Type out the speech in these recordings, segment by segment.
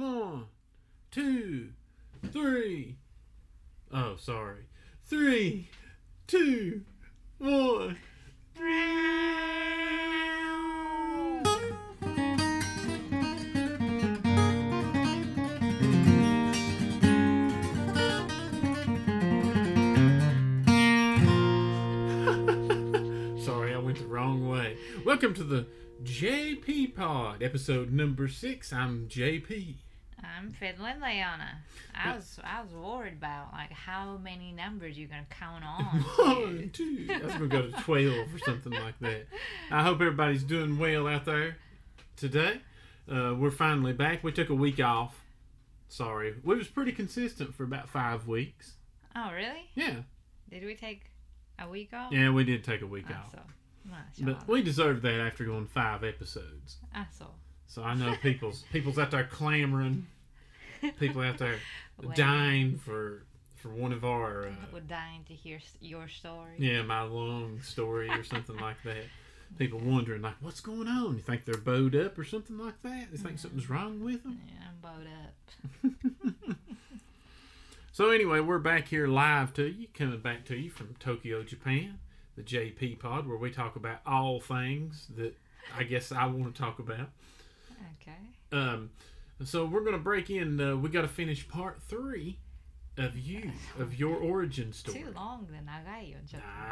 One, two, three. Oh, sorry. Three, two, one. Sorry, I went the wrong way. Welcome to the JP Pod, episode number six. I'm JP. I'm fiddling Leona. I was I was worried about like how many numbers you're gonna count on. One, two. I was gonna go to twelve or something like that. I hope everybody's doing well out there today. Uh, we're finally back. We took a week off. Sorry, we was pretty consistent for about five weeks. oh really? Yeah, Did we take a week off? yeah, we did take a week off, så. but we deserved that after going five episodes. Ah, så. So I know people's people's out there clamoring. People out there dying for for one of our uh, We're dying to hear your story. yeah my long story or something like that. People wondering like what's going on? You think they're bowed up or something like that? You think something's wrong with them? Yeah, I'm bowed up. So anyway, we're back here live to you, coming back to you from Tokyo, Japan, the JP Pod, where we talk about all things that I guess I want to talk about. Okay. Um, so we're gonna break in. Uh, we got to finish part three of you of your origin story. Too long, then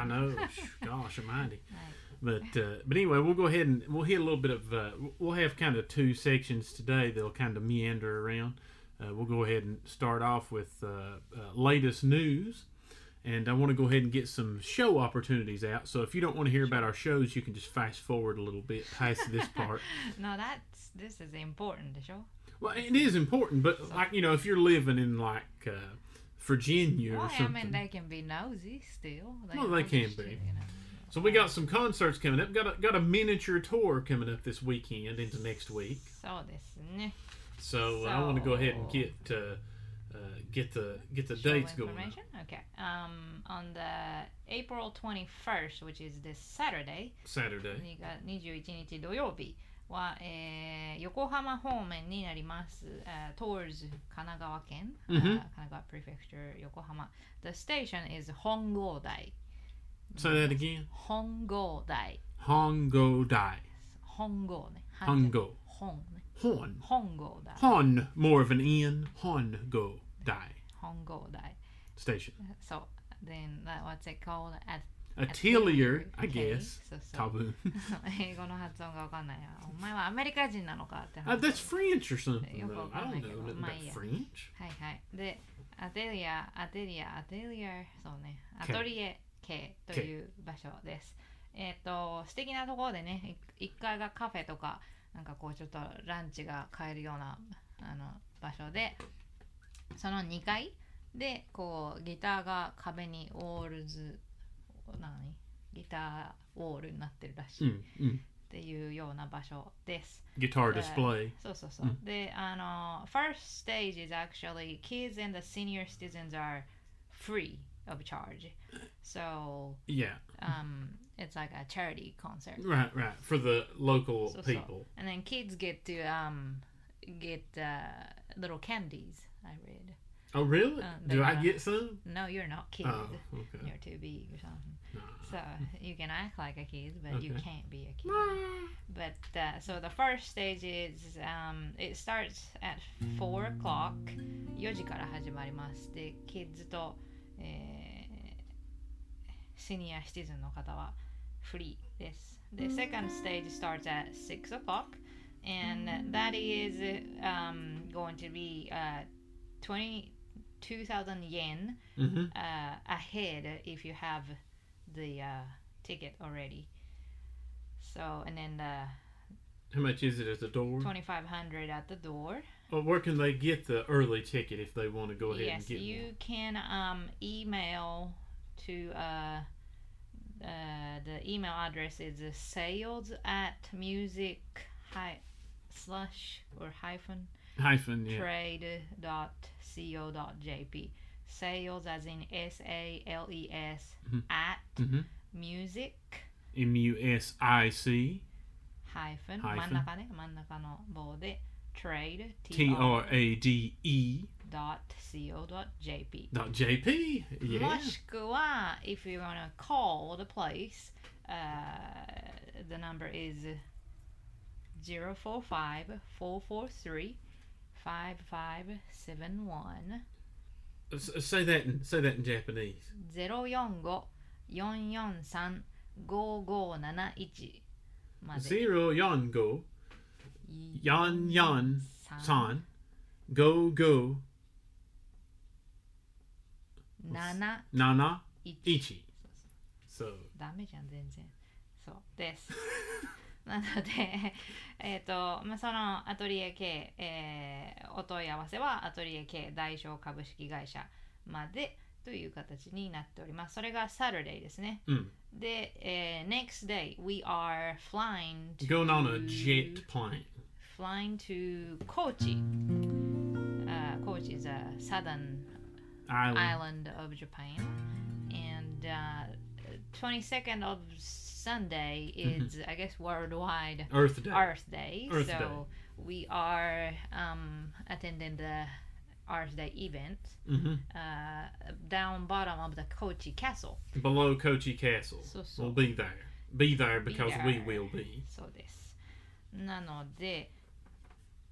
I know. Gosh, almighty. Right. But uh, but anyway, we'll go ahead and we'll hit a little bit of. Uh, we'll have kind of two sections today. They'll kind of meander around. Uh, we'll go ahead and start off with uh, uh, latest news. And I want to go ahead and get some show opportunities out. So if you don't want to hear about our shows, you can just fast forward a little bit past this part. no, that this is important でしょ Well, it is important, but like you know, if you're living in like uh, Virginia Well, or I something. mean they can be nosy still. Well, they know can just, be. You know. so we got some concerts coming up. Got a got a miniature tour coming up this weekend into next week. そうですね。 So, I want to go ahead and So- get uh, uh, get the get the Show dates going. information? Okay. Um, on the April 21st, which is this Saturday, Saturday. にが21日土曜日 は、えー横浜方面になります。Uh, towards 神奈川県、うんuh, 神奈川 Prefecture 横浜。The station is 本郷台。 Say that again. 本郷台。 Hongo Dai. 本郷ね。 Hongo. 本ね。 Hon. 本郷台。 Hon. More of an N. Hongo Dai 本郷台。 station. So, then that, what's it called? At Atelier, I Okay, guess. そうそ.英語の発音がわかんないや。お前はアメリカ人なのかって Uh, 話。that's French or something. Yo Though. creo I don't que know no, nothing about Maya. French. はいはい。で、アテリア、アテリア、アテリア、そうね、アトリエ系という場所です。えっ、と、素敵なところでね、1階がカフェとか、なんかこうちょっとランチが買えるようなあの場所で、その2階で、こう、ギターが壁にウォールズ、何ギターウォールになってるらしい。 Mm, mm. っていうような場所です。 Guitar Uh, display. そうそうそう。で、あの、first stage is actually kids and the senior citizens are free of charge. So, Yeah. um, it's like a charity concert. Right, right. For the local So, so. people. And then kids get to um, get uh, little candies, I read. Oh, really? Uh, Do they, I uh, get some? No, you're not kid. Oh, okay. You're too big or something. No. So you can act like a kid, but you Okay. can't be a kid. But uh, so the first stage is um, it starts at 4 o'clock 4時から始まりますで kids と、えー、シニアシティズンの方はフリーですで second stage starts at 6 o'clock and that is um, going to be uh, 22,000 yen Mm-hmm. uh, ahead if you have the uh, ticket already. So and then the How much is it at the door? twenty five hundred at the door. Well, where can they get the early ticket if they want to go ahead yes, and get it? you one? can um, email to uh, uh, the email address is uh, sales at music hi- slash or hyphen Hyphen, yeah. trade dot co dot jp Sales as in S A L E S Mhm. at Mhm. music M U S I C. ハイフン Hyphen 真ん中ね真ん中の棒で trade T R A D E dot co dot jp. dot J P. Yeah. もしくは if you wanna call the place, uh, the number is 045-443-5571 S- Say that in say that in Japanese. 045-443-5571まで Zero yon go yan yan 3 san go go 7 nana 1 ichi. So ダメじゃん全然そうですなので えっ、と、まあ、そのアトリエ系、えーお問い合わせはアトリエ系大小株式会社までという形になっておりますそれが Saturday ですね mm. で、えー next day we are flying to going on a jet plane. flying to Kochi uh, Kochi is a southern Island. island of Japan. And uh, 22nd of Sunday is, I guess, worldwide Earth Day. Earth Day. Earth so we are um, attending the Earth Day event hmm uh, down bottom of the Kochi Castle. Below Kochi Castle. So- so- We'll be there. Be there because we there. will be. そうです。なので、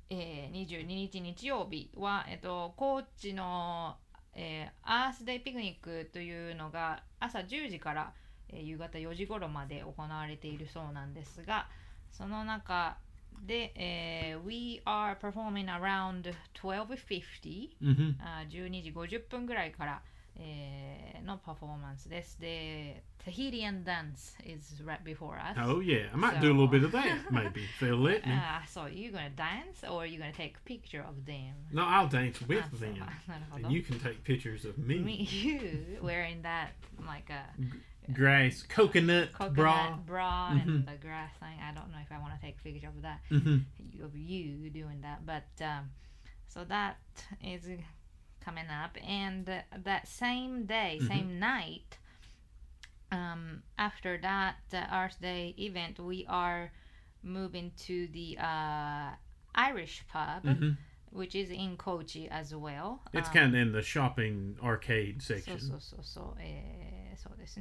えー、22日日曜日は、えっと、高知の、えーアースデイピクニックというのが朝10時から、 えー夕方4時頃まで行われているそうなんですが、その中で、えー We are performing around 12.50 hmm あー12時50分ぐらいから、えーのパフォーマンスです。で、Tahitian dance is right before us. Oh yeah, I might do a little So- bit of that maybe if they'll let me. Ah, so you're gonna dance or you're gonna take a picture of them? No, I'll dance with あそう them, なるほど and。you can take pictures of me. Me, you wearing that like a grass coconut, coconut bra, bra mm-hmm. and the grass thing. I don't know if I want to take picture of that mm-hmm. of you doing that, but um, so that is coming up, and that same day, mm-hmm. same night. Um, after that Earth Day event, we are moving to the uh, Irish pub, mm-hmm. which is in Kochi as well. It's um, kind of in the shopping arcade section. So so so eh, so, uh, so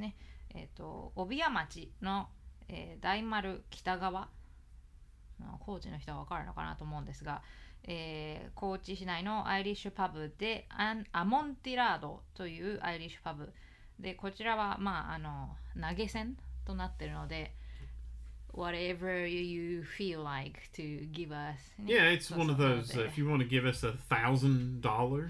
えっ、と、帯屋町の、えー大丸北側、あ高知の人は分かるのかなと思うんですが、えー高知市内のアイリッシュパブでアンアモンティラードというアイリッシュパブで、こちらは、まあ、あの投げ銭となっているので、whatever you feel like to give us ね、Yeah, it's one of those. な Uh, の if you want to give us a thousand dollars,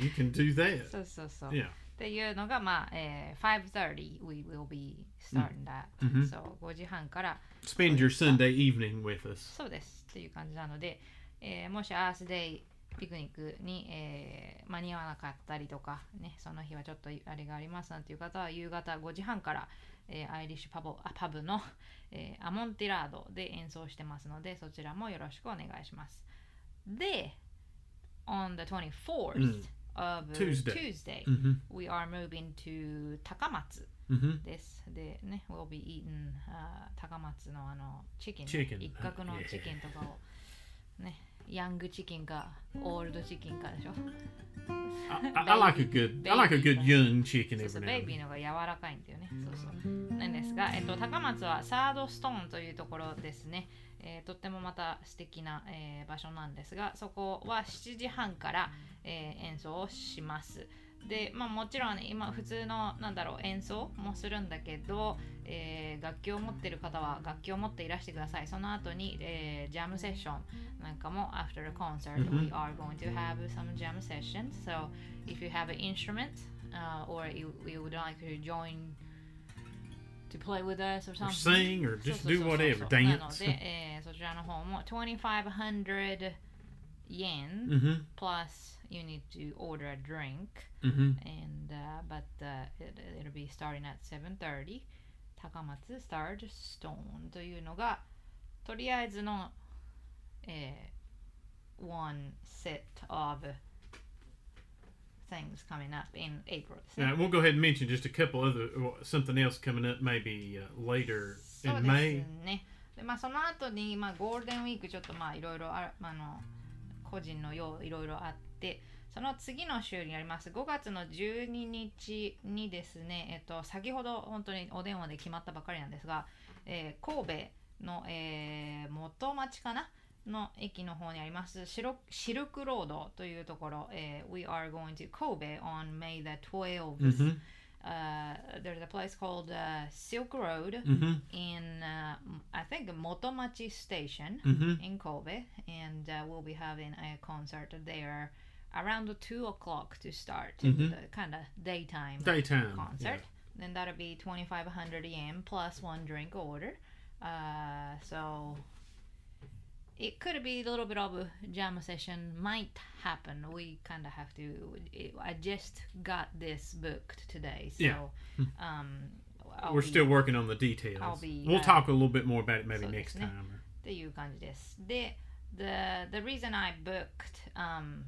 you can do that. そうそうそう。Yeah. っていうのが、まあ、えー、5.30 we will be starting that、うんそう、5時半から、Spend your Sunday evening with us. そうです。っていう感じなので、えーもしアースデイピクニックに、えー間に合わなかったりとか、ね、その日はちょっとあれがありますなんていう方は夕方5時半から、えーアイリッシュパブあパブの、えーアモンティラードで演奏してますのでそちらもよろしくお願いします。で、on the 24th うん of Tuesday Tuesday hmm we are moving to 高松 hmm です。でね、we'll be eating、あー高松のあのチキン、Chicken 一角のチキンとかを、ね、ヤングチキンかオールドチキンかでしょ。I, I, like a good. I like a good young chicken そうそう every ベ now イ and ビー then. のが柔らかいんだよね。そうそう。なんですが、えっと、高松はサードストーンというところですね。えーとってもまた素敵な、えー場所なんですが、そこは7時半から、えー演奏をします。で、まあもちろん、ね、今普通のなんだろう演奏もするんだけど、えー楽器を持っている方は楽器を持っていらしてください。その後に、えージャムセッションなんかも after the concert、Mhm. we are going to have some jam sessions. So if you have an instrument uh, or you, you would like to join to play with us or Or something. sing or そう just do whatever. なの Dance. で、えーそちらの方も2500 yen hmm plus you need to order a drink hmm and uh, but uh, it, it'll be starting at 7:30高松 Start Stone というのがとりあえずの、えー one set of things coming up in April ね we'll go ahead and mention just a couple other something else coming up maybe uh, later in May. ね。でまあその後にまあゴールデンウィークちょっとまあいろいろああの個人のよういろいろあってその次の週にあります5月の12日にですね、えっと、先ほど本当にお電話で決まったばかりなんですが、えー神戸の、えー元町かなの駅の方にありますシロシルクロードというところ、えー We are going to Kobe on May the 12th、Mm-hmm. Uh, there's a place called uh, Silk Road Mm-hmm. in uh, I think Motomachi Station Mm-hmm. in Kobe, and uh, we'll be having a concert there around two o'clock to start Mhm. the kind of daytime Daytime. concert. Then that'll be twenty five hundred yen plus one drink order. Uh, so it could be a little bit of a jam session might happen. We kind of have to. I just got this booked today, so Yeah. um, I'll We're be- still working on the details. I'll be, we'll uh, talk a little bit more about it maybe そうで next すね time. っていう感じです。で、the, the reason I booked、um,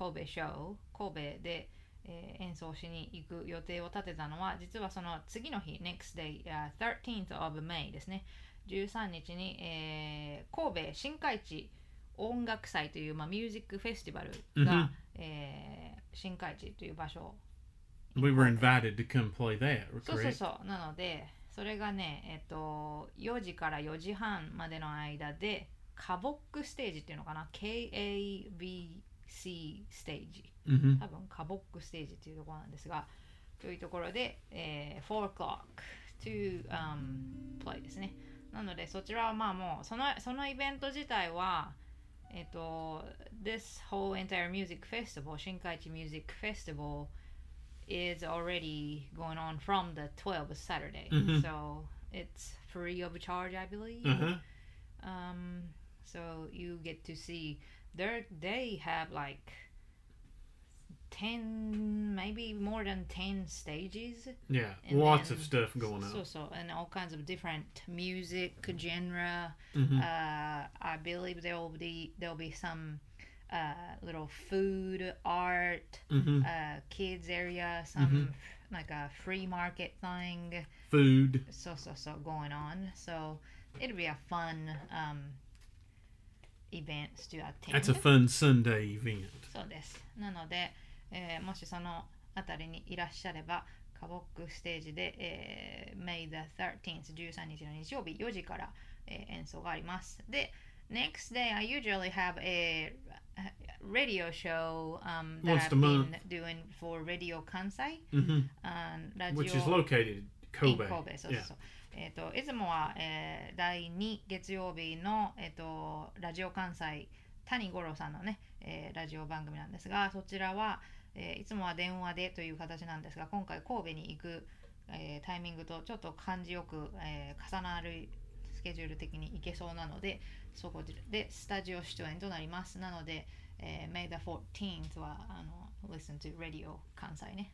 神戸 show 神戸で、えー演奏しに行く予定を立てたのは実はその次の日 next day、uh, 13th of May ですね13日に、えー神戸新海地音楽祭という、まあ、ミュージックフェスティバルが、Mhm. えー新海地という場所 We were invited to come play that, そうそう?そうなのでそれがねえっと4時から4時半までの間でカボックステージっていうのかな C ステージ、うん、多分カボックステージというところなんですがというところで、えー、4 o'clock to、um, play ですね。なのでそちらはまあもうそのそのイベント自体はえっ、ー、と This whole entire music festival 新開地 music festival is already going on from the 12th Saturday、mm mm-hmm. so it's free of charge I believe、mm mm-hmm. um, so you get to see there they have like 10 maybe more than 10 stages Yeah, And lots then- of stuff going on. so so and all kinds of different music genre Mhm. uh, i believe there will be there'll be some uh, little food art hmm uh, kids area some like a free market thing Food. so so so going on so it'll be a fun um event to attend That's a fun Sunday event. そうですなので、えーもしその辺りにいらっしゃればカボックステージで、えー May the 13th 13日の日曜日4時から、えー演奏がありますで next day I usually have a radio show um, that Once I've a month. been doing for Radio Kansai hmm and ラジ Which is オ located 神 Kobe. 戸そうそう Yeah. そう、えっ、といつもは、えー第2月曜日のえっ、とラジオ関西谷五郎さんのね、えーラジオ番組なんですがそちらは、えーいつもは電話でという形なんですが今回神戸に行く、えータイミングとちょっと感じよく、えー重なるスケジュール的に行けそうなのでそこでスタジオ出演となります。なので、えー May the 14th はあの Listen to Radio 関西ね。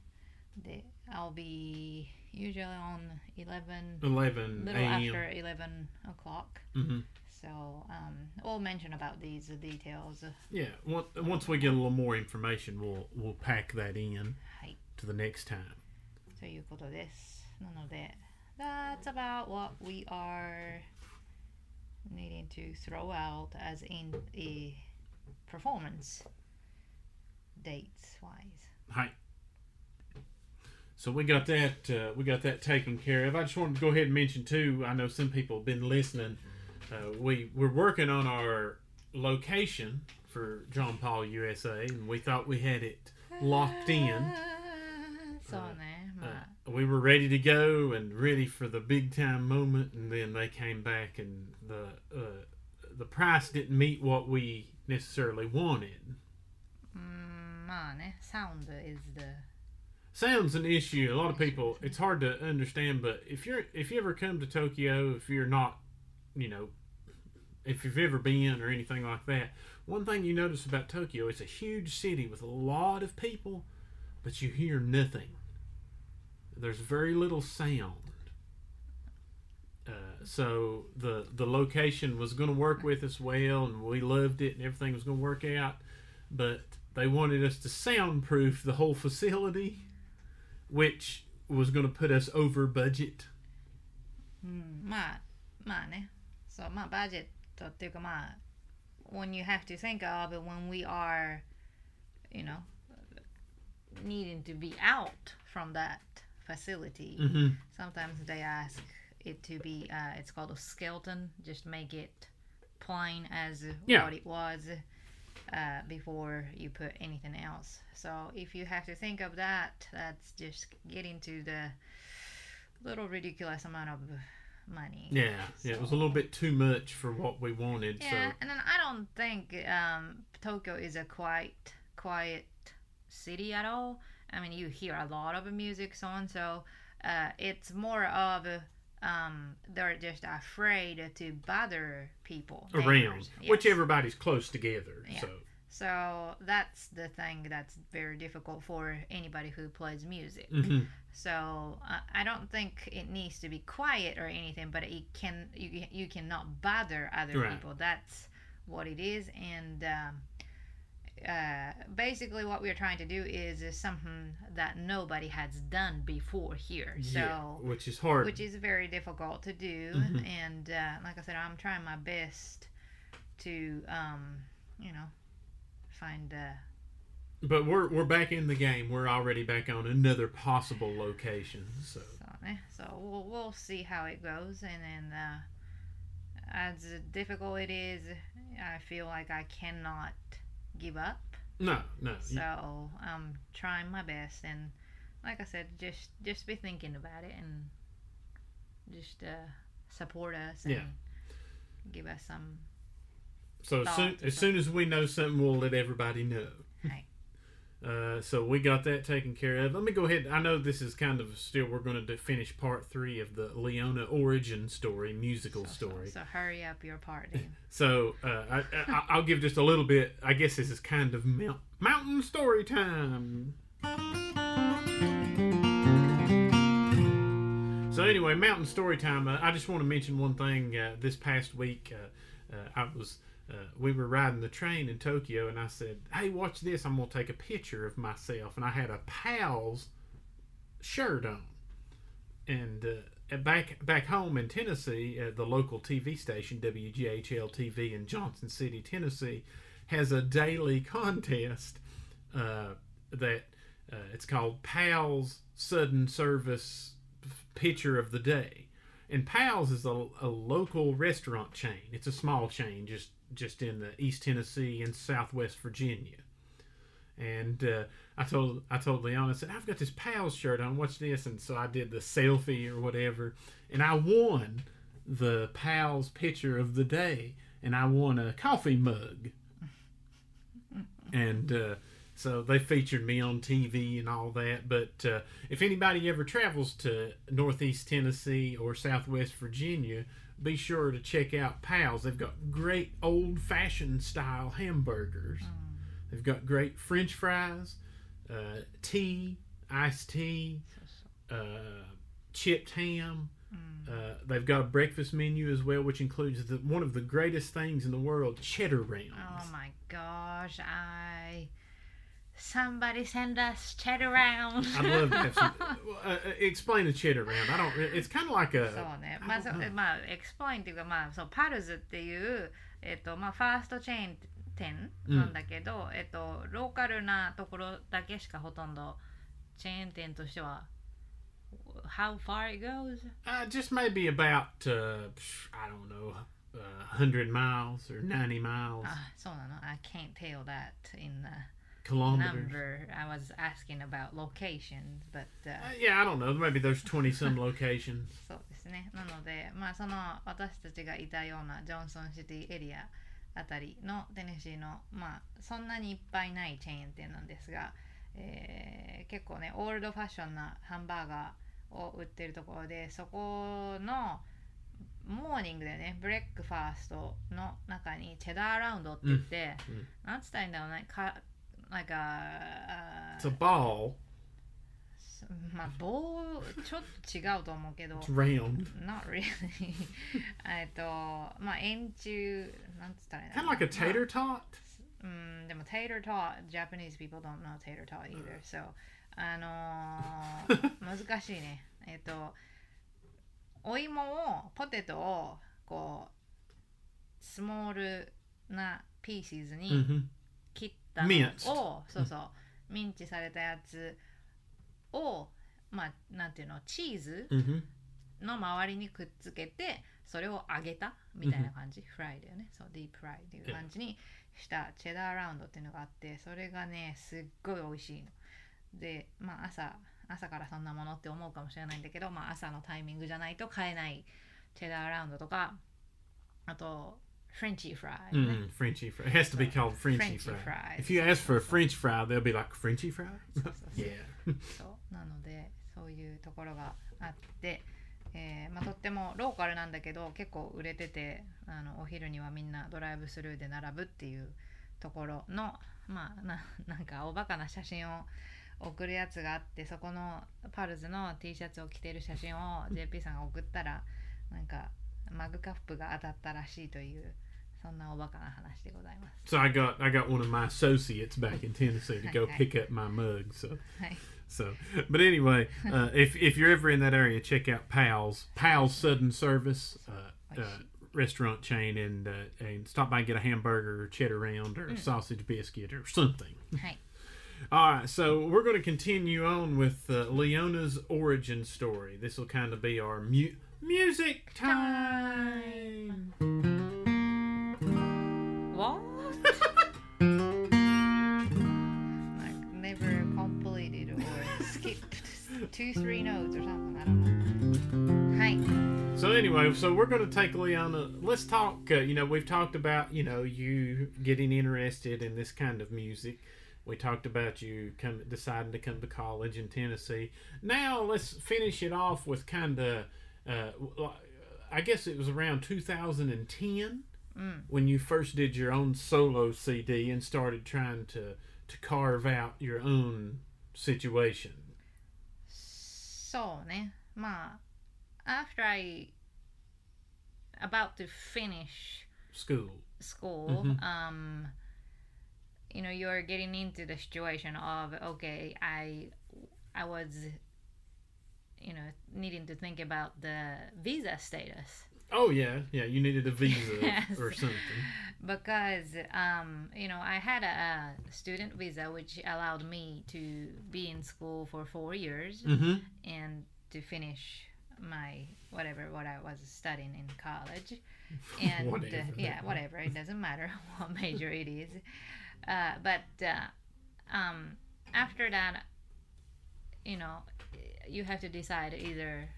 で I'll be usually on 11 11 little a.m. after 11 o'clock hmm so um, we'll mention about these details Yeah. Once, once we get a little more information, we'll we'll pack that in はい to the next time. ということですなので that's about what we are needing to throw out as in a performance dates wise Hi. so we got that uh, we got that taken care of. I just wanted to go ahead and mention too. I know some people have been listening. Uh, we we're working on our location for John Paul USA, and we thought we had it locked in. It's uh, on there. Uh, we were ready to go and ready for the big time moment, and then they came back, and the uh, the price didn't meet what we necessarily wanted. Mm, mane sound is the sound's an issue. A lot of people, it's hard to understand. But if you're, if you ever come to Tokyo, if you're not, you know, if you've ever been or anything like that, one thing you notice about Tokyo, it's a huge city with a lot of people, but you hear nothing. There's very little sound. Uh, so the the location was going to work with us well, and we loved it, and everything was going to work out. But they wanted us to soundproof the whole facility, which was going to put us over budget. うんまあまあね そうまあバジェットっていうかまあ when you have to think of it when we are you know needing to be out from that facility hmm sometimes they ask it to be uh, it's called a skeleton just make it plain as Yeah. what it was uh, before you put anything else so if you have to think of that that's just getting to the little ridiculous amount of money Yeah, yeah, it was a little bit too much for what we wanted. yeah, So and then I don't think um, Tokyo is a quite quiet city at all. I mean, you hear a lot of music, so and so. Uh, it's more of um, they're just afraid to bother people around, neighbors. which everybody's close together. Yeah. So So that's the thing that's very difficult for anybody who plays music. mhm. So uh, I don't think it needs to be quiet or anything, but it can you you cannot bother other Right. people. That's what it is, and um, uh, basically what we're trying to do is, is something that nobody has done before here. So. yeah, which is hard. Which is very difficult to do, Mhm. and uh, like I said, I'm trying my best to, um, you know, find uh, but we're we're back in the game. We're already back on another possible location. So So, eh, so we'll, we'll see how it goes, and then uh, as difficult it is, I feel like I cannot give up. no, no. So I'm trying my best, and like I said, just just be thinking about it and just uh, support us and Yeah. give us some. So as soon, as soon as we know something, we'll let everybody know. Right. Uh, so we got that taken care of. Let me go ahead. I know this is kind of still. We're going to finish part three of the Leona origin story, musical So, so, story. so hurry up your part. then. So uh, I, I, I'll give just a little bit. I guess this is kind of mount, mountain story time. So anyway, mountain story time. Uh, I just want to mention one thing. Uh, this past week, uh, uh, I was uh, we were riding the train in Tokyo, and I said, "Hey, watch this! I'm gonna take a picture of myself." And I had a pals shirt on, and uh, back back home in Tennessee, uh, the local TV station WJHL TV in Johnson City, Tennessee, has a daily contest uh, that uh, it's called Pals Sudden Service Picture of the Day. And Pals is a, a local restaurant chain. It's a small chain, just just in the East Tennessee and Southwest Virginia. And uh, I told I told Leon, I said, I've got this Pals shirt on. Watch this. And so I did the selfie or whatever, and I won the Pals picture of the day, and I won a coffee mug. and uh, so they featured me on TV and all that. But uh, if anybody ever travels to Northeast Tennessee or Southwest Virginia, be sure to check out Pals. They've got great old fashioned style hamburgers. They've got great French fries, uh, tea, iced tea, uh, chipped ham. Uh, they've got a breakfast menu as well, which includes the, one of the greatest things in the world, cheddar rounds. Oh my gosh, I. Somebody send us cheddar round. I'd love to have some. uh, uh, explain a cheddar round. I don't. It's kind of like a. そうね。まあ、そ.まあ、エクスプレインっていうか、まあ、そう、パルズっていう、えっと、まあ、ファーストチェーン店なんだけど、えっと、ローカルなところだけしかほとんどチェーン店としては、How far it goes? Uh, just maybe about uh, I don't know, uh, hundred miles or ninety miles, あ、そうなの ?I can't tell that in the kilometers. number. I was asking about locations, but、uh, Uh, yeah, I don't know. Maybe there's twenty some locations. そうですね。なので、まあ、その私たちがいたようなジョンソンシティエリアあたりのテネシーの、まあ、そんなにいっぱいないチェーン店なんですが、えー結構ね、オールドファッションなハンバーガーを売ってるところで、そこのモーニングでね、ブレックファーストの中にチェダーラウンドって言って、うんうんなんつったらいいんだろうね、かなんか、あ It's a ball. まあ、棒、ちょっと違うと思うけど、It's round. Not really. えっと、まあ、円柱、なんつったらいい Kind of like a tater tot. うん、でも、tater tot, Japanese people don't know tater tot either. So, あのー難しいね。えっと、お芋を、ポテトを、こスモールなピーシーズに hmm たのを、そうそう。ミンチされたやつをまあなんていうのチーズ hmm の周りにくっつけてそれを揚げたみたいな感じ、フライだよね。そうディープフライっていう感じにしたチェダーラウンドっていうのがあってそれがねすっごい美味しいの。でまあ朝朝からそんなものって思うかもしれないんだけど、まあ、朝のタイミングじゃないと買えないチェダーラウンドとかあとフレンチフライ、ね Mm, Frenchy fry. It has to be called Frenchy, Frenchy fry. fries. If you ask for a French fry, they'll be like Frenchy fry. yeah. そうなのでそういうところがあって、えーまあ、とってもローカルなんだけど結構売れててあのお昼にはみんなドライブスルーで並ぶっていうところのまあななんかおバカな写真を送るやつがあってそこのパルズの T シャツを着てる写真を JP さんが送ったらなんかマグカップが当たったらしいというそんなおバカな話でございます。 So I got I got one of my associates back in Tennessee to go Okay. pick up my mug. So はい、 so, but anyway, uh, if if you're ever in that area, check out Pal's Pal's Sudden Service uh, uh, restaurant chain and uh, and stop by and get a hamburger or cheddar round or a sausage biscuit or something. はい、 All right, so we're going to continue on with uh, Leona's origin story. This will kind of be our mu- music time. What? like never completed or skipped two, three notes or something. I don't know. Hi. So anyway, so we're going to take Leona. Let's talk. Uh, you know, we've talked about you know you getting interested in this kind of music. We talked about you come deciding to come to college in Tennessee. Now let's finish it off with kind of. Uh, w- I guess it was around 2010 when you first did your own solo CD and started trying to to carve out your own situation. そうね。まあ、after I about to finish School. school, Mhm. um, you know, you're getting into the situation of okay, I, I was, you know, needing to think about the visa status. Oh yeah, yeah. You needed a visa Yes. or something. because um, you know I had a, a student visa which allowed me to be in school for four years Mm-hmm. and to finish my whatever what I was studying in college and uh, yeah whatever it doesn't matter what major it is uh, but uh, um, after that you know you have to decide either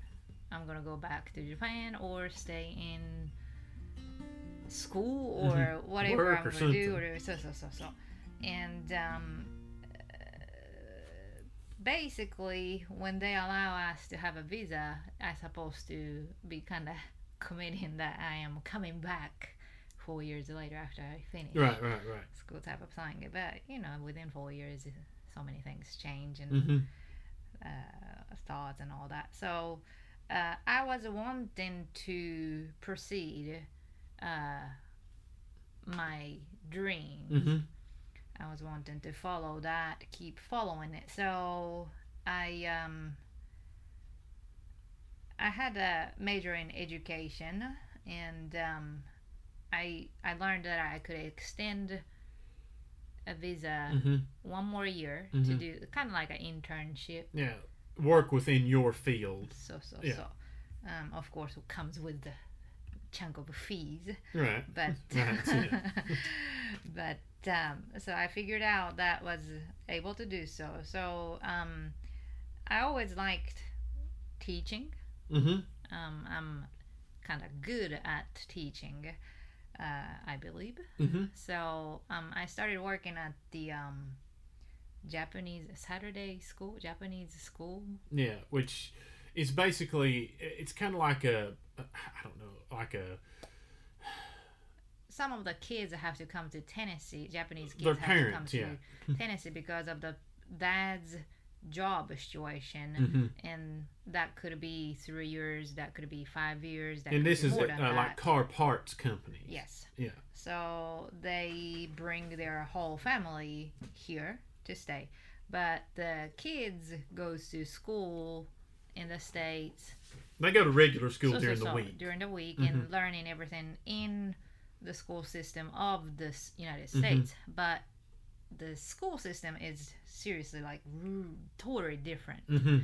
I'm gonna go back to Japan or stay in school or whatever Work I'm gonna do something. or so so so so and um, uh, basically when they allow us to have a visa I'm supposed to be kind of committing that I am coming back four years later after I finish Right, right, right. school type of thing but you know within four years so many things change and Mm-hmm. uh, thoughts and all that. So uh, I was wanting to proceed uh, my dream. Mm-hmm. I was wanting to follow that, keep following it. So I um, I had a major in education, and um, I I learned that I could extend a visa Mm-hmm. one more year to Mhm. do kind of like an internship. Yeah. Work within your field. So so Yeah. so. Um, of course, it comes with the chunk of fees, Right. but Right, but um, so I figured out that was able to do so. So um, I always liked teaching. Mm-hmm. Um, I'm kind of good at teaching, uh, I believe. Mm-hmm. So um, I started working at the um, Japanese Saturday school, Japanese school. Yeah, which is basically it's kind of like a I don't know, like a Some of the kids have to come to Tennessee. Japanese kids Their have to come parents, to yeah. Tennessee because of the dad's job situation, Mhm. and that could be three years, that could be five years, that and this is a, uh, like car parts company. yes. Yeah. So they bring their whole family here to stay. But the kids goes to school in the States They go to regular school so, during so, the week. during the week Mhm. and learning everything in the school system of the United Mhm. States, but the school system is seriously like totally different. Mm-hmm.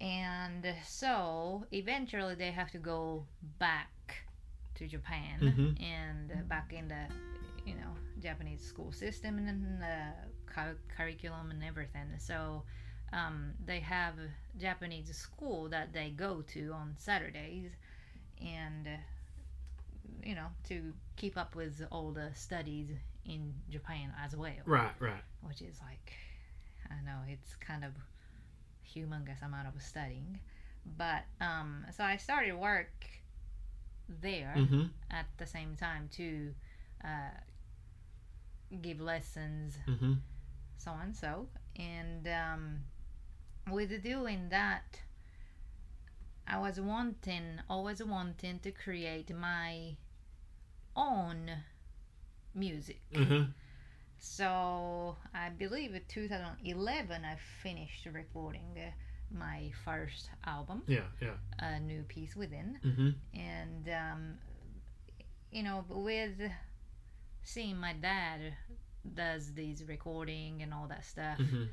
And so eventually they have to go back to Japan Mhm. and back in the you know Japanese school system and the cu- curriculum and everything. So um, they have a Japanese school that they go to on Saturdays, and uh, you know to keep up with all the studies in Japan as well Right, right. which is like I know it's kind of humongous amount of studying. But um so I started work there Mm-hmm. at the same time to uh, give lessons, Mm-hmm. so on so. And um, with doing that, I was wanting, always wanting to create my own music. Mm-hmm. So I believe in 2011 I finished recording uh, my first album, Yeah, yeah. A New Piece Within, Mm-hmm. and um, you know with seeing my dad does these recording and all that stuff, Mm-hmm.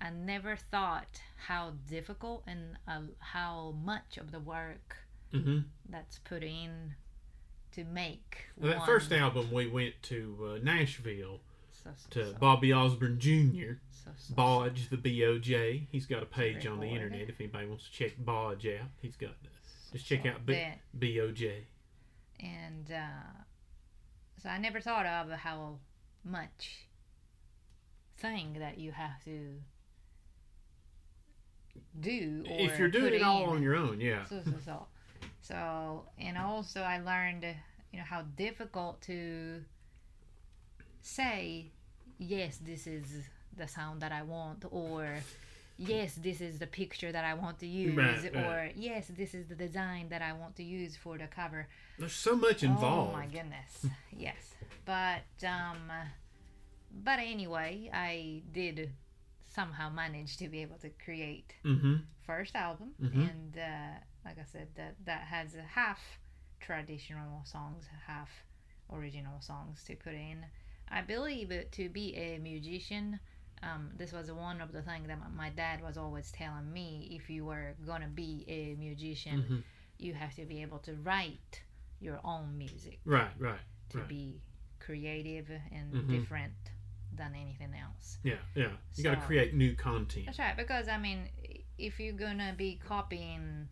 I never thought how difficult and uh, how much of the work Mm-hmm. that's put in to make well, That one. first album, we went to uh, Nashville so, so, to so, Bobby Osborne Jr. Bodge, the B-O-J. He's got a page on the internet if anybody wants to check Bodge out. He's got this just check out B- B-O-J. and uh, so I never thought of how much thing that you have to do. Or If you're doing it all in. on your own, yeah. So so so. So and also I learned, you know, how difficult to say, yes, this is the sound that I want, or yes, this is the picture that I want to use, Right, right. or yes, this is the design that I want to use for the cover. There's so much involved. Oh my goodness. yes. But um but anyway, I did somehow manage to be able to create Mm-hmm. first album Mhm. and uh, like I said that that has a half traditional songs, half original songs to put in. I believe it to be a musician um, this was one of the things that my- dad was always telling me if you were gonna be a musician hmm you have to be able to write your own music Right, right. to Right. be creative and Mhm. different than anything else. Yeah, yeah. You got to create new content. That's right, because I mean, if you're gonna be copying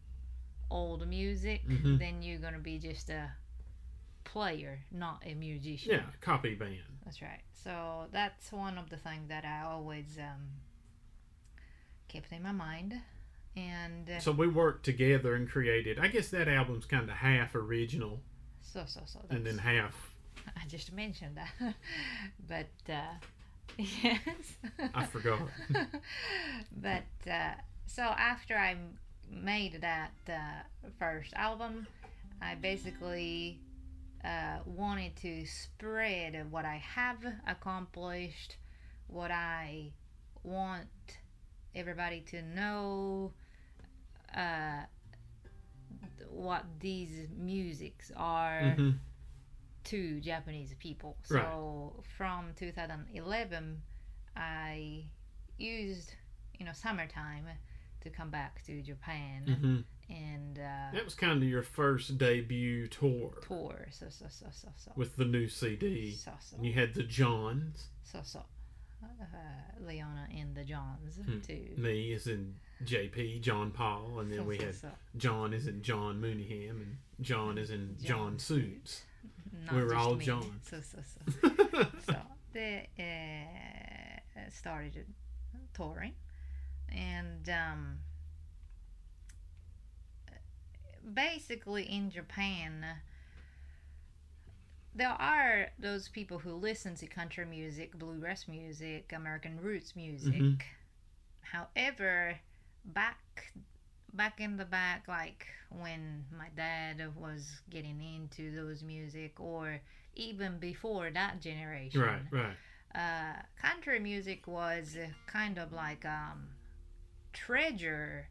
old music, Mhm. then you're gonna be just a player, not a musician. Yeah, copy band. That's right. So that's one of the things that I always um, kept in my mind. And uh, So we worked together and created. I guess that album's kind of half original so, so, so. and then half. I just mentioned that. but uh, yes. I forgot. but uh, so after I made that uh, first album, I basically uh, wanted to spread what I have accomplished, what I want everybody to know, uh, what these musics are hmm to Japanese people. Right. So from 2011, I used you know summertime to come back to Japan hmm and uh, That was kind of your first debut tour tour. So so so so so with the new CD. so so And you had the Johns. so so. Uh, Leona and the Johns Hmm. too. Me is in JP, John Paul, and then So, we so, had so. John is in John Mooneyham, and John is in John, John Suits. We were all me. Johns. So so so. so they uh, started touring and um, basically in japan there are those people who listen to country music bluegrass music american roots music Mhm. however back back in the back like when my dad was getting into those music or even before that generation right, right. uh, country music was kind of like um, treasure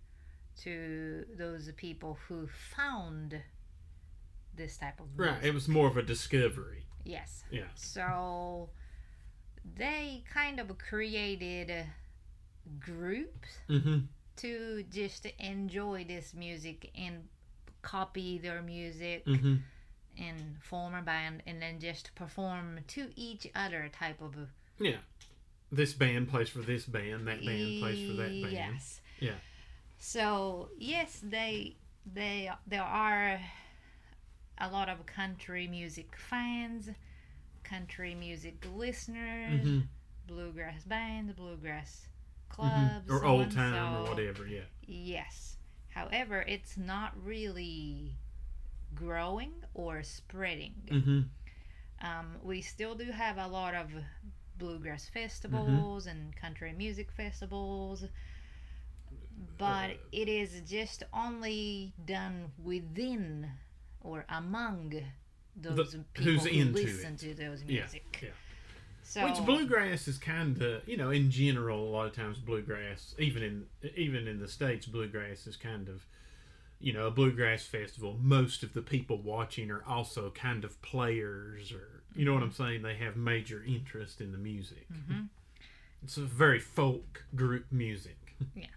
to those people who found this type of music. Right. It was more of a discovery. yes. Yeah. So they kind of created groups Mm-hmm. to just enjoy this music and copy their music Mm-hmm. and form a band and then just perform to each other type of Yeah. This band plays for this band. That band plays for that band. Yes. Yeah. So yes, they they there are a lot of country music fans, country music listeners, Mm-hmm. bluegrass bands, bluegrass clubs, Or so old time or whatever. Yeah. Yes. However, it's not really growing or spreading. Mm-hmm. Um, we still do have a lot of bluegrass festivals and country music festivals, but Uh, it is just only done within or among those people who's who listen to those music. yeah. So Which bluegrass is kind of, you know, in general, a lot of times bluegrass, even in even in the states, bluegrass is kind of, you know, a bluegrass festival. Most of the people watching are also kind of players, or you know what I'm saying. They have major interest in the music. Mhm. It's a very folk group music. Yes.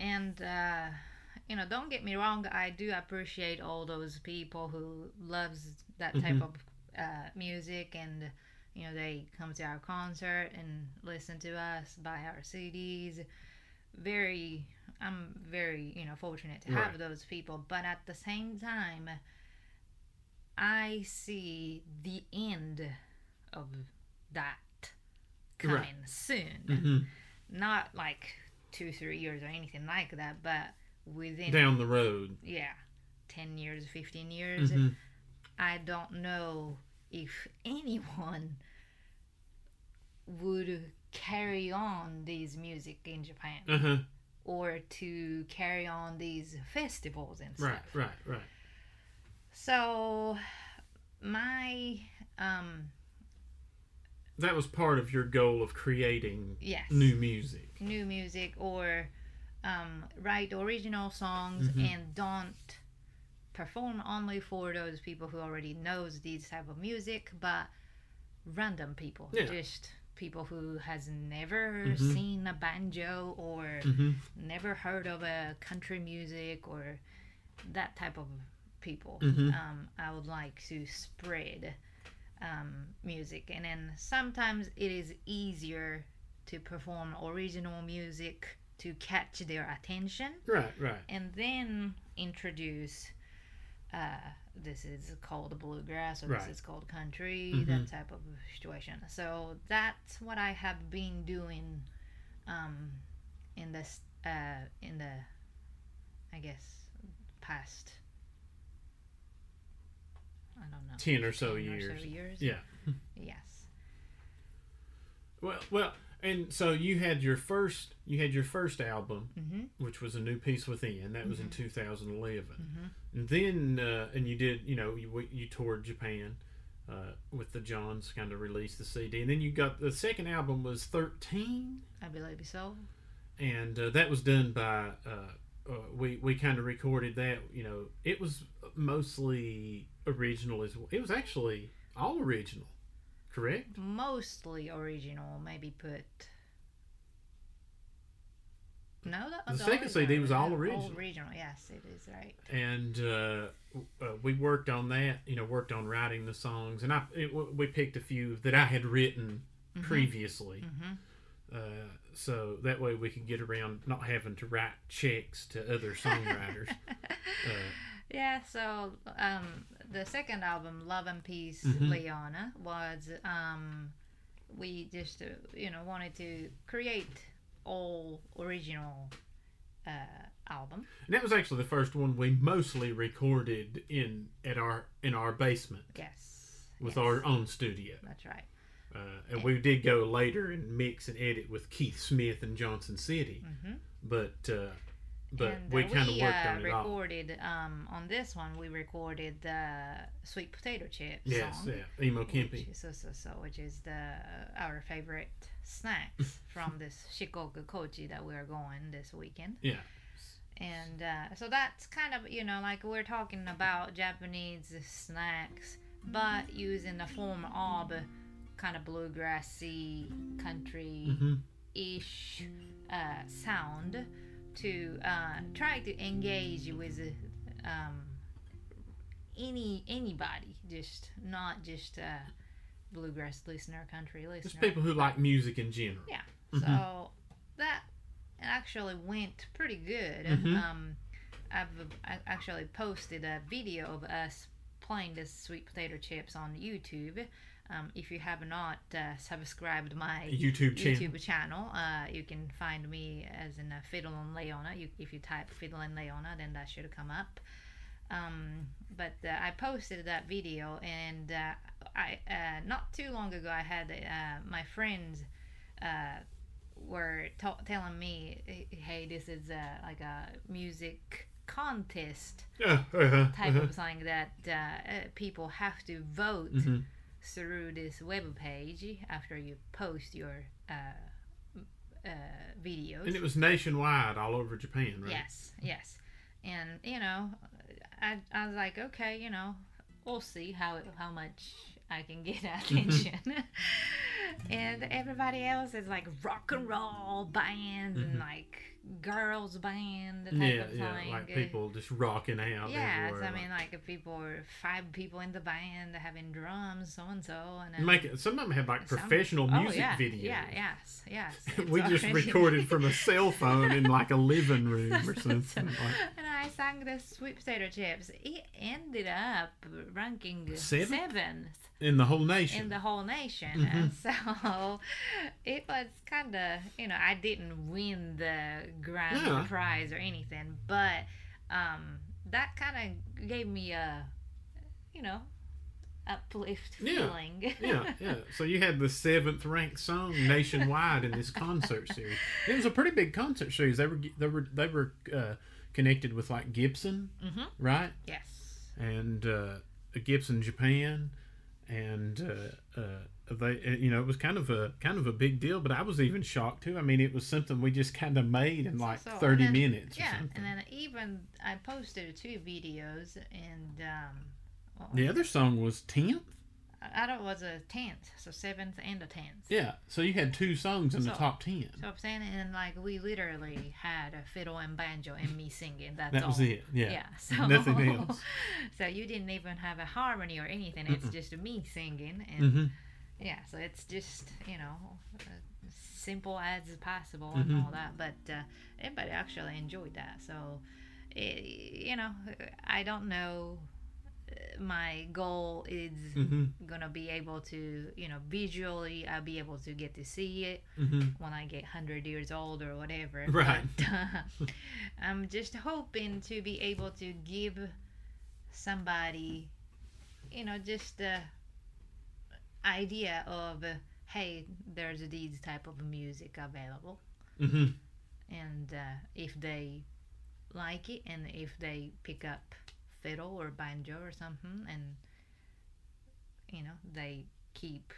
And, uh, you know, don't get me wrong, I do appreciate all those people who loves that type Mhm. of uh, music and, you know, they come to our concert and listen to us, buy our CDs. Very, I'm very, you know, fortunate to have Right. those people. But at the same time, I see the end of that coming Right. soon hmm not like two three years or anything like that but within Down the road. yeah 10 years 15 years Mhm. i don't know if anyone would carry on this music in japan Uh huh. or to carry on these festivals and stuff. Right. Right. Right. so my um That was part of your goal of creating yes new music. new music or um, write original songs Mhm. and don't perform only for those people who already knows these type of music but random people Yeah. just people who has never Mhm. seen a banjo or hmm never heard of a country music or that type of people Mhm. um, i would like to spread um, music and then sometimes it is easier to perform original music to catch their attention Right. Right. and then introduce uh, this is called bluegrass or Right. this is called country Mhm. that type of situation so that's what i have been doing um, in this uh, in the i guess past i don't know Ten or so 10 years. years Yeah. yes Well, well, and so you had your first you had your first album, mm-hmm. which was a new piece within. That was in Mhm. 2011, Mm-hmm. and then uh, and you did you know you you toured Japan. Uh, with the Johns kind of released the CD, and then you got the second album was 13, i believe so and uh, that was done by uh, we we kind of recorded that. You know, it was mostly original as well. It was actually all original, correct? mostly original maybe put no that The was second CD was all original. original yes it is right and uh, uh, we worked on that. You know, worked on writing the songs, and I it, we picked a few that I had written Mhm. previously, mm-hmm. Uh, so that way we can get around not having to write checks to other songwriters. uh, Yeah, so um, the second album, Love and Peace, Mhm. Leona, was um, we just uh, you know wanted to create all original uh, album. and that was actually the first one we mostly recorded in at our in our basement Yes, with yes, our own studio. That's right. Uh, and we did go later and mix and edit with Keith Smith and Johnson City, hmm but uh, but and, we uh, kind of worked uh, on it all. recorded um, on this one. We recorded the sweet potato chip Yes, song. yeah, imo kenpi. Which is, so, so, so, which is the our favorite snacks from this Shikoku Kochi that we are going this weekend. Yeah. and uh, so that's kind of you know like we're talking about Japanese snacks, but using the form of kind of bluegrassy country ish uh, sound to uh, try to engage with um, any anybody, just not just uh, bluegrass listener, country listener. Just people who like music in general. Yeah. Mhm. So that actually went pretty good. Mhm. Um, I've I actually posted a video of us playing the sweet potato chips on YouTube. Um, if you have not uh, subscribed my YouTube channel. YouTube channel, uh, you can find me as in uh, Fiddling Leona. You, if you type Fiddling Leona, then that should come up. Um, but uh, I posted that video, and uh, I uh, not too long ago I had uh, my friends uh, were ta- telling me, "Hey, this is uh, like a music contest Yeah. Uh-huh, type uh-huh. of thing that people have to vote." Mhm. Through this web page after you post your uh, uh, videos. And it was nationwide, all over Japan, right? Yes, yes, and you know, I, I was like, okay, you know, we'll see how how much I can get attention. and everybody else is like rock and roll band and Mhm. like girls band type Yeah, of yeah, thing. like people just rocking out Yes, everywhere. I mean like if people were five people in the band having drums, so and so, and like, make it. Some of them had like Some- professional oh, music yeah, videos. Yeah, yes, yes. we just recorded from a cell phone in like a living room or something. Like, and I sang the sweet potato chips. It ended up ranking Seventh? seventh in the whole nation. in the whole nation. Mhm. And so it was kind of, you know, I didn't win the grand Yeah. prize or anything, but um, that kind of gave me a, you know, uplift feeling. yeah, yeah. So you had the seventh ranked song nationwide in this concert series. It was a pretty big concert series. They were they were they were uh, connected with like Gibson, Mhm. right? yes. And uh, Gibson Japan, and uh, uh, they uh, you know it was kind of a kind of a big deal but i was even shocked too. I mean it was something we just kind of made in like so, 30 then, minutes yeah and then even i posted two videos and um, the other song was 10th Idol was a tenth, so seventh and a tenth. Yeah, so you had two songs in so, the top ten. So I'm saying, and like we literally had a fiddle and banjo and me singing. That's that all. was it. Yeah. Yeah. So nothing else. So you didn't even have a harmony or anything. It's Mm-mm. just me singing, and mm-hmm. yeah, so it's just you know. Uh, simple as possible and mm-hmm. all that but uh, everybody actually enjoyed that so it, you know i don't know my goal is hmm gonna be able to, you know, visually, I'll be able to get to see it hmm when I get 100 years old or whatever. Right. But, uh, I'm just hoping to be able to give somebody, you know, just the idea of, hey, there's these type of music available. hmm And uh, if they like it and if they pick up fiddle or banjo or something and, you know, they keep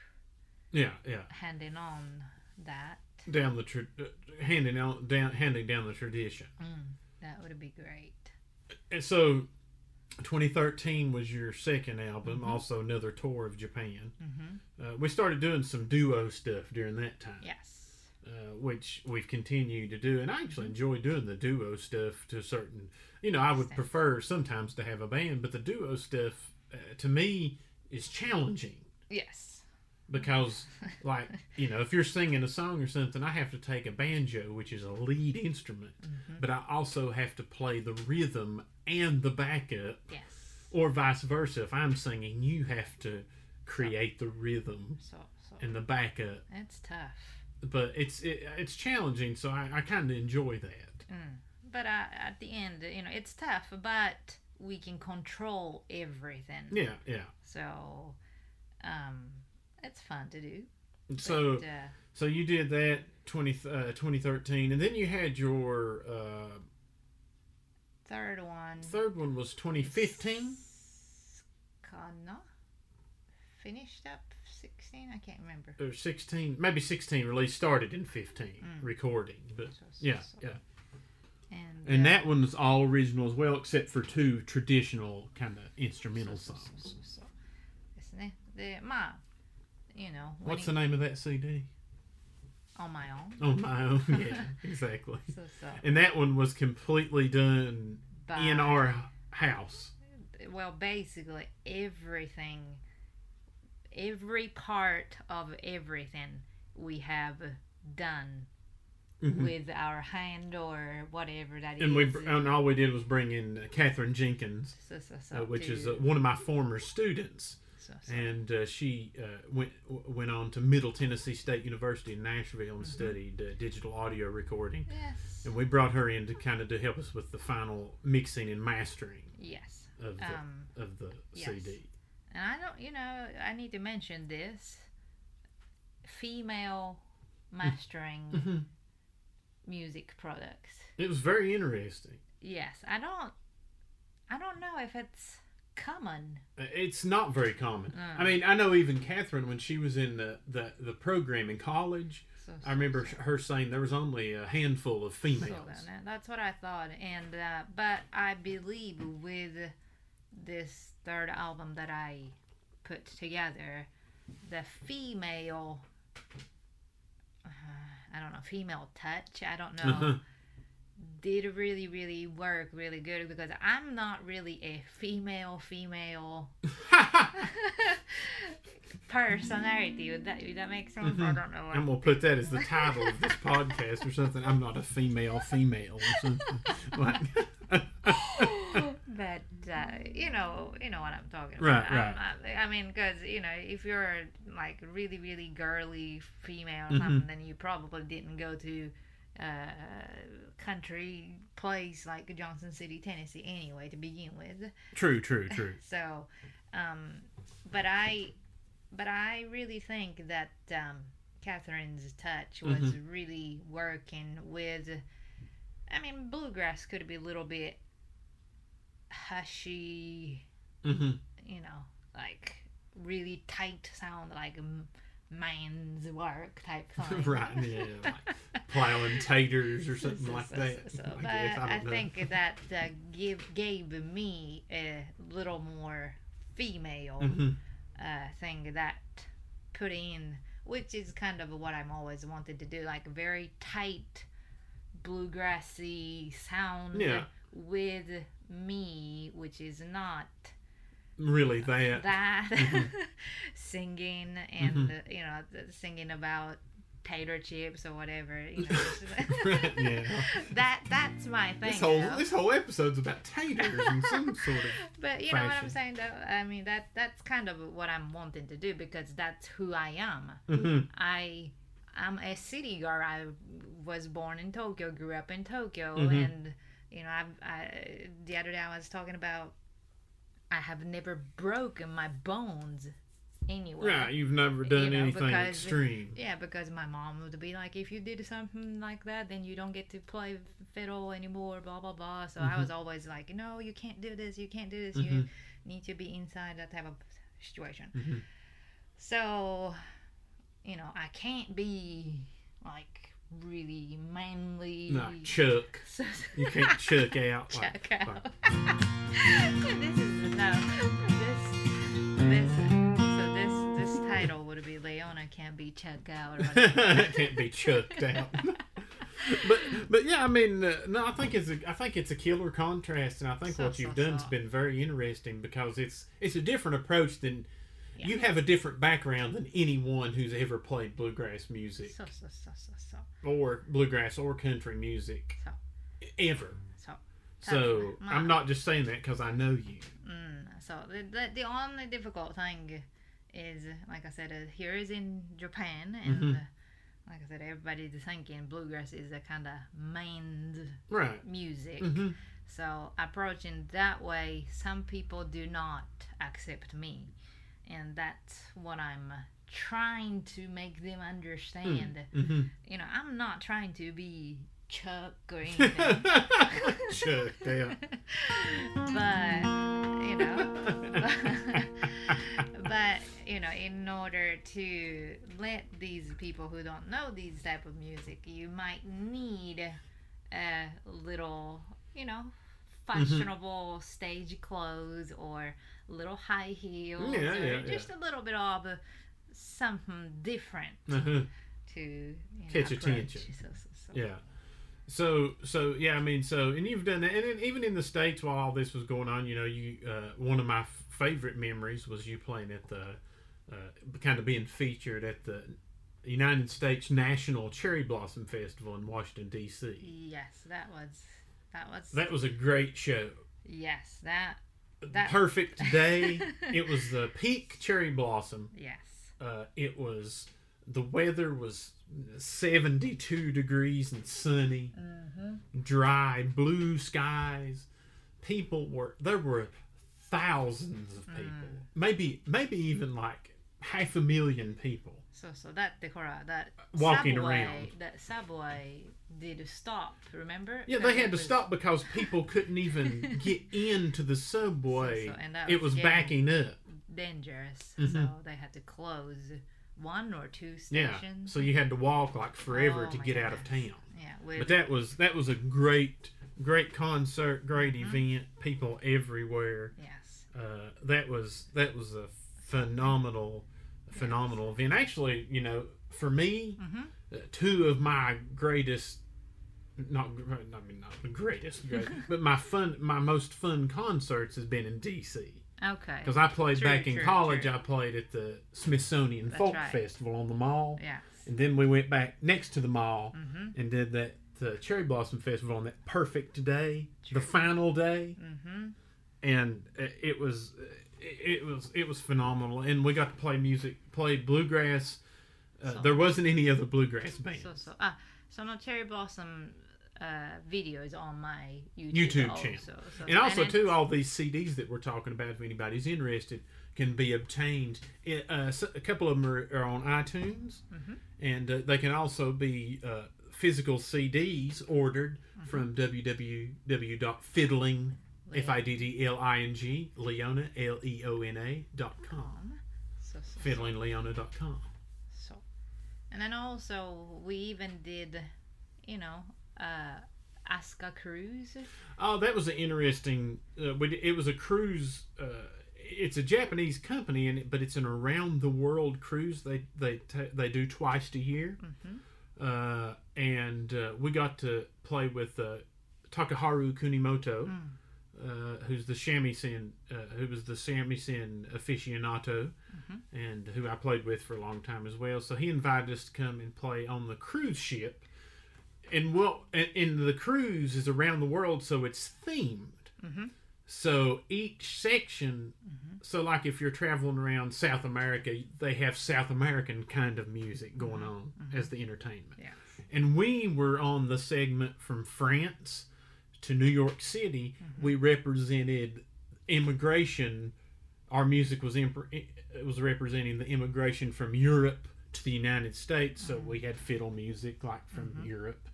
Yeah, yeah. handing on that. Down the tra- uh, handing out down handing down the tradition. Mm, that would be great. And so, 2013 was your second album, Mhm. also another tour of Japan. hmm Uh, we started doing some duo stuff during that time, Yes. Uh, which we've continued to do, and I actually Mhm. enjoy doing the duo stuff to a certain. You know, I would prefer sometimes to have a band, but the duo stuff uh, to me is challenging. Yes. because like you know if you're singing a song or something i have to take a banjo which is a lead instrument Mhm. but i also have to play the rhythm and the backup Yes. or vice versa if i'm singing you have to create the rhythm So, so and the backup it's tough. But it's it, it's challenging so i, I kind of enjoy that Mm. But uh, at the end, you know, it's tough, but we can control everything. yeah yeah So, um, it's fun to do. so But, uh, so you did that 20 uh, 2013 and then you had your uh, third one. third one was 2015 Kana? Finished up 16? I can't remember. or 16 maybe 16 release started in 15 Mm. recording but So- so- yeah so- yeah And, And Yeah. that one's all original as well, except for two traditional kind of instrumental そうそう songs. そうそうですね。で、まあ、you know, when What's the you- name of that CD? on my own. On my own. Yeah, exactly. そうそう。 And that one was completely done By- in our house. well, basically everything, every part of everything we have done Mhm. with our hand or whatever that is. And we and all we did was bring in uh, Catherine Jenkins, so, so, so, uh, which is uh, one of my former students. and uh, she uh, went went on to Middle Tennessee State University in Nashville and studied uh, digital audio recording. yes, And we brought her in to kind of to help us with the final mixing and mastering yes. of the Um, of the yes. CD. And I don't, you know, I need to mention this female mastering Mhm. music products. It was very interesting. Yes, I don't, I don't know if it's common. Uh, It's not very common. Mm. I mean, I know even Catherine when she was in the, the, the program in college. So, I remember her saying there was only a handful of so females. that's what I thought, and uh, but I believe with this third album that I put together, the female. Uh, I don't know, female touch. I don't know. Did really really work really good because I'm not really a female female personality. Would that would that make sense? I Mhm. don't know. I'm gonna put that as the title of this podcast or something. I'm not a female female or something. Like, but uh, you know, you know what I'm talking about. Right, right. I mean, because you know, if you're like really, really girly female or Mhm. something, then you probably didn't go to uh, country place like Johnson City, Tennessee, anyway, to begin with. true, true, true. So, um, but I, but I really think that um, Catherine's touch was Mm-hmm. really working with. I mean, bluegrass could be a little bit hushy, hmm you know, like really tight sound, like man's work type thing. right, yeah, like plowing taters or something So- like so- that. so- I but guess I I, think that uh, give gave me a little more female Mhm. uh, thing that put in, which is kind of what I'm always wanted to do, like very tight bluegrassy sound Yeah. with me, which is not really that. that Mhm. singing and uh, you know singing about tater chips or whatever. You know, Right, yeah. that that's my thing. This whole this whole episode's about taters and some sort of But you know what I'm saying though? I mean that that's kind of what I'm wanting to do because that's who I am. Mhm. I I'm a city girl. I was born in Tokyo, grew up in Tokyo, Mhm. and you know, I, I the other day I was talking about I have never broken my bones anywhere. Right, you've never done know, anything because- extreme. Yeah, because my mom would be like, if you did something like that, then you don't get to play fiddle anymore, blah, blah, blah. So I Mhm. was always like, no, you can't do this, you can't do this, Mhm. you need to be inside that type of situation. Mhm. So, you know, I can't be like really manly. No, Chuck. So- You can't chuck out. like- out. like- this is no this this so this this title would be Leona can't be checked out can't be chucked out. but but yeah, I mean, uh, no, I think it's a I think it's a killer contrast, and I think So, what you've so, done's been very interesting because it's it's a different approach than Yeah. you have a different background than anyone who's ever played bluegrass music so so so so so or bluegrass or country music So. ever. so. So My- I'm not just saying that because I know you. Mm, so the, the the only difficult thing is like I said, uh, here is in Japan and. Mhm. Uh, like I said, everybody's thinking bluegrass is a kind of man's Right. music. hmm So approaching that way, some people do not accept me, and that's what I'm trying to make them understand. hmm You know, I'm not trying to be Chuck or anything, Chucked out. but you know, but you know, in order to let these people who don't know these type of music, you might need a little you know, fashionable stage clothes or little high heels Yeah, or yeah, just a little bit of something different Uh-huh. to you know, Catch attention. So, so, so. Yeah. So so yeah, I mean, so and you've done that, and then even in the states while all this was going on, you know, you uh, one of my f- favorite memories was you playing at the uh, kind of being featured at the United States National Cherry Blossom Festival in Washington D.C. Yes, that was that was That was a great show. yes that That- Perfect day. it was the peak cherry blossom. yes. Uh, it was the weather was 72 degrees and sunny. Dry blue skies. People were there were thousands of people. Maybe maybe even like half a million people そうそうだってほら that Walking subway around. that subway did stop remember yeah That they had it to was- stop because people couldn't even get into the subway So- so- and that it was was getting- backing up dangerous Mhm. so they had to close one or two yeah stations so you had to walk like forever Oh to my get out of goodness. town yeah with But that was that was a great great concert, great Mm-hmm. event, people everywhere. yes Uh, that was that was a phenomenal phenomenal event. Actually, you know, for me, Mhm. uh, two of my greatest not I mean not the greatest, great, but my fun my most fun concerts has been in DC. okay Because I played True, back in true, college, true. I played at the Smithsonian That's Folk right. Festival on the mall. yes And then we went back next to the mall Mhm. and did that the Cherry Blossom Festival on that perfect day, the final day, mm-hmm and it it was it, was it was phenomenal, and we got to play music, play bluegrass. Uh, so, there wasn't any other bluegrass band. So so ah, so no cherry blossom uh, videos on my YouTube, YouTube also. channel, so, so, and also and too all these CDs that we're talking about. If anybody's interested, can be obtained. Uh, a couple of them are, are on iTunes, mm-hmm. and uh, they can also be uh, physical CDs ordered mm-hmm. from www.fiddling.com F I D D L I N G, Leona, L E O N A, dot com. So, so, Fiddlingleona.com. so. And then also, we even did, you know, uh, Asuka Cruise. Oh, that was an interesting. Uh, we, it was a cruise. Uh, it's a Japanese company, and but it's an around the world cruise. They they ta they do twice a year, Mm-hmm. uh, and uh, we got to play with uh, Takeharu Kunimoto, Mm. Uh, who's the shamisen, uh, who was the shamisen aficionado, and who I played with for a long time as well. So he invited us to come and play on the cruise ship, and well, and, and the cruise is around the world, so it's themed. Mhm. So each section, so like if you're traveling around South America, they have South American kind of music going on as the entertainment. Yeah. And we were on the segment from France to New York City. Mm-hmm. We represented immigration. Our music was imp- it was representing the immigration from Europe to the United States. So we mm-hmm. had fiddle music like from mm-hmm. Europe,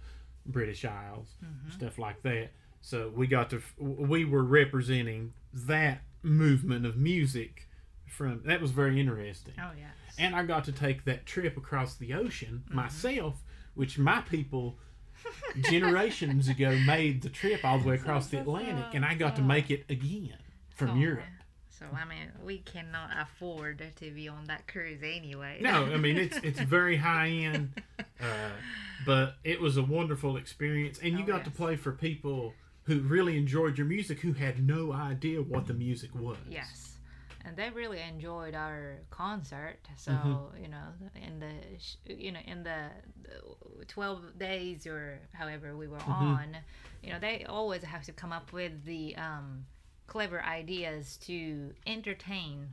British Isles, stuff like that. So we got to we were representing that movement of music from that was very interesting Oh, yeah. and I got to take that trip across the ocean myself, which my people generations ago made the trip all the way across the Atlantic, and I got to make it again from Oh, Europe. So, I mean, we cannot afford to be on that cruise anyway. No, I mean it's it's very high end, uh, but it was a wonderful experience, and you Oh, got to play for people who really enjoyed your music, who had no idea what the music was. Yes. And they really enjoyed our concert. So Mm-hmm. you know, in the you know in the the twelve days or however we were Mm-hmm. on, you know, they always have to come up with the um, clever ideas to entertain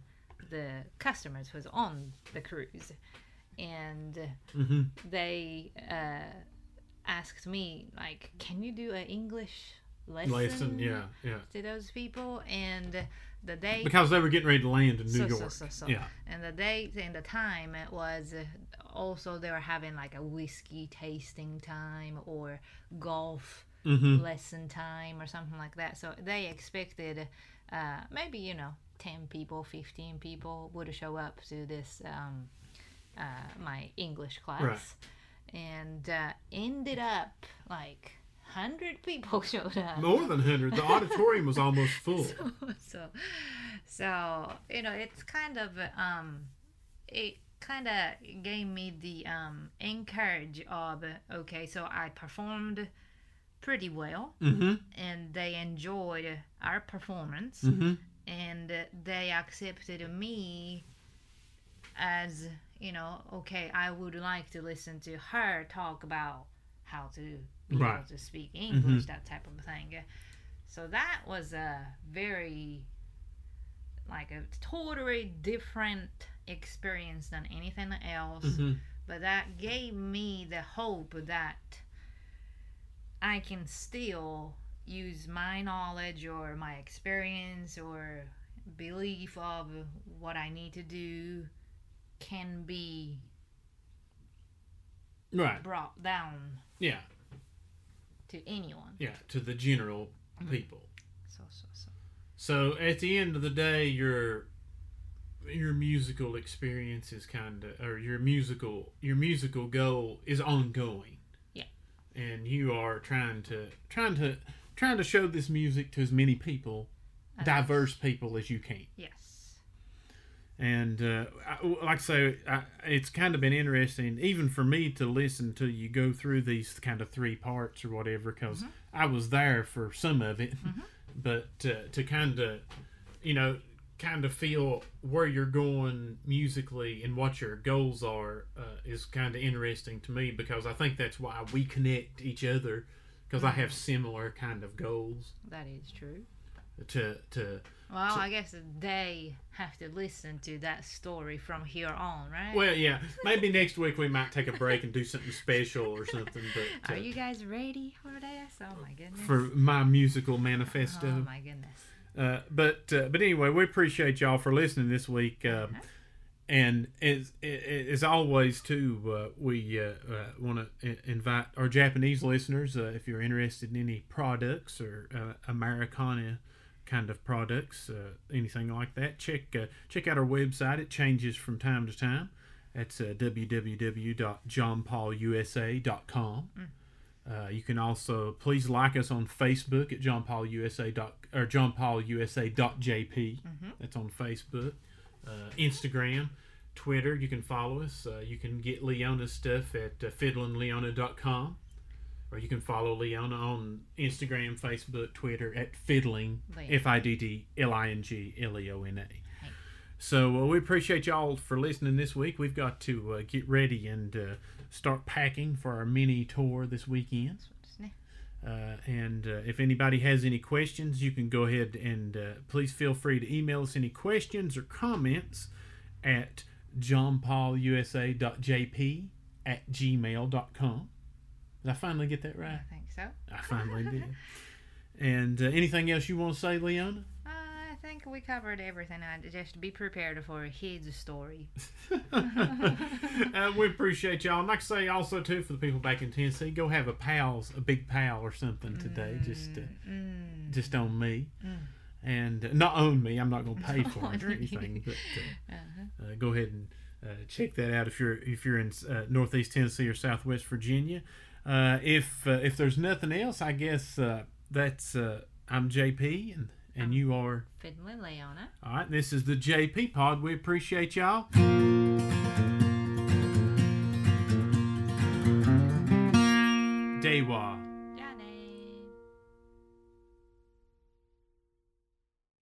the customers who's on the cruise, and hmm they uh, asked me like, "Can you do an English lesson?" Lesson, yeah, yeah, to those people and the date because they were getting ready to land in New so, York. so, so. Yeah, and the date and the time it was uh, also they were having like a whiskey tasting time or golf hmm lesson time or something like that so they expected uh, maybe you know 10 people 15 people would show up to this um, uh, my english class Right. and uh, ended up like hundred people showed up. More than hundred. The auditorium was almost full. so, so, so you know, it's kind of um, it kind of gave me the um encourage of okay, so I performed pretty well, Mm-hmm. and they enjoyed our performance, Mm-hmm. and they accepted me as you know, okay, I would like to listen to her talk about how to be Right. able to speak English, that type of thing. So that was a very like a totally different experience than anything else. Mm-hmm. But that gave me the hope that I can still use my knowledge or my experience or belief of what I need to do can be Right. brought down Yeah. To anyone. Yeah. To the general mm-hmm. people. So so so. So at the end of the day, your your musical experience is kind of, or your musical your musical goal is ongoing. Yeah. And you are trying to trying to trying to show this music to as many people, diverse people as you can. Yes. And uh, I, like I say, I, it's kind of been interesting, even for me to listen to you go through these kind of three parts or whatever, because I was there for some of it, but uh, to kind of, you know, kind of feel where you're going musically and what your goals are uh, is kind of interesting to me because I think that's why we connect each other because I have similar kind of goals. That is true. To to Well, So- I guess they have to listen to that story from here on, right? Well, yeah. Maybe next week we might take a break and do something special or something. But Are uh, you guys ready for this? Oh my goodness. for my musical manifesto. oh my goodness. Uh, but uh, but anyway, we appreciate y'all for listening this week. Uh, and as as always, too, uh, we uh, uh, want to invite our Japanese listeners uh, if you're interested in any products or uh, Americana kind of products, uh, anything like that. Check uh, check out our website. It changes from time to time. That's uh, www.johnpaulusa.com. Uh, you can also please like us on Facebook at John Paul USA dot or John Paul USA dot JP. That's on Facebook, uh, Instagram, Twitter. You can follow us. Uh, you can get Leona's stuff at uh, fiddlingleona.com or you can follow Leona on Instagram, Facebook, Twitter at Fiddling, F I D D L I N G L E O N A. So uh, we appreciate y'all for listening this week. We've got to uh, get ready and uh, start packing for our mini tour this weekend. Uh, and uh, if anybody has any questions, you can go ahead and uh, please feel free to email us any questions or comments at johnpaulusa.jp at gmail.com. Did I finally get that right? I think so. I finally did. And uh, anything else you want to say, Leona? Uh, I think we covered everything. I just be prepared for his story. uh, we appreciate y'all. And like I say, also too for the people back in Tennessee, go have a pals, a big pal or something today, just uh, Mm. just on me, Mm. and uh, not on me. I'm not going to pay for it or anything, but uh, Uh-huh. uh, go ahead and uh, check that out if you're if you're in uh, Northeast Tennessee or Southwest Virginia. Uh, if uh, if there's nothing else, I guess uh, that's uh, I'm JP and and you are Fiddling Leona. all right. This is the JP Pod. We appreciate y'all. Dewa.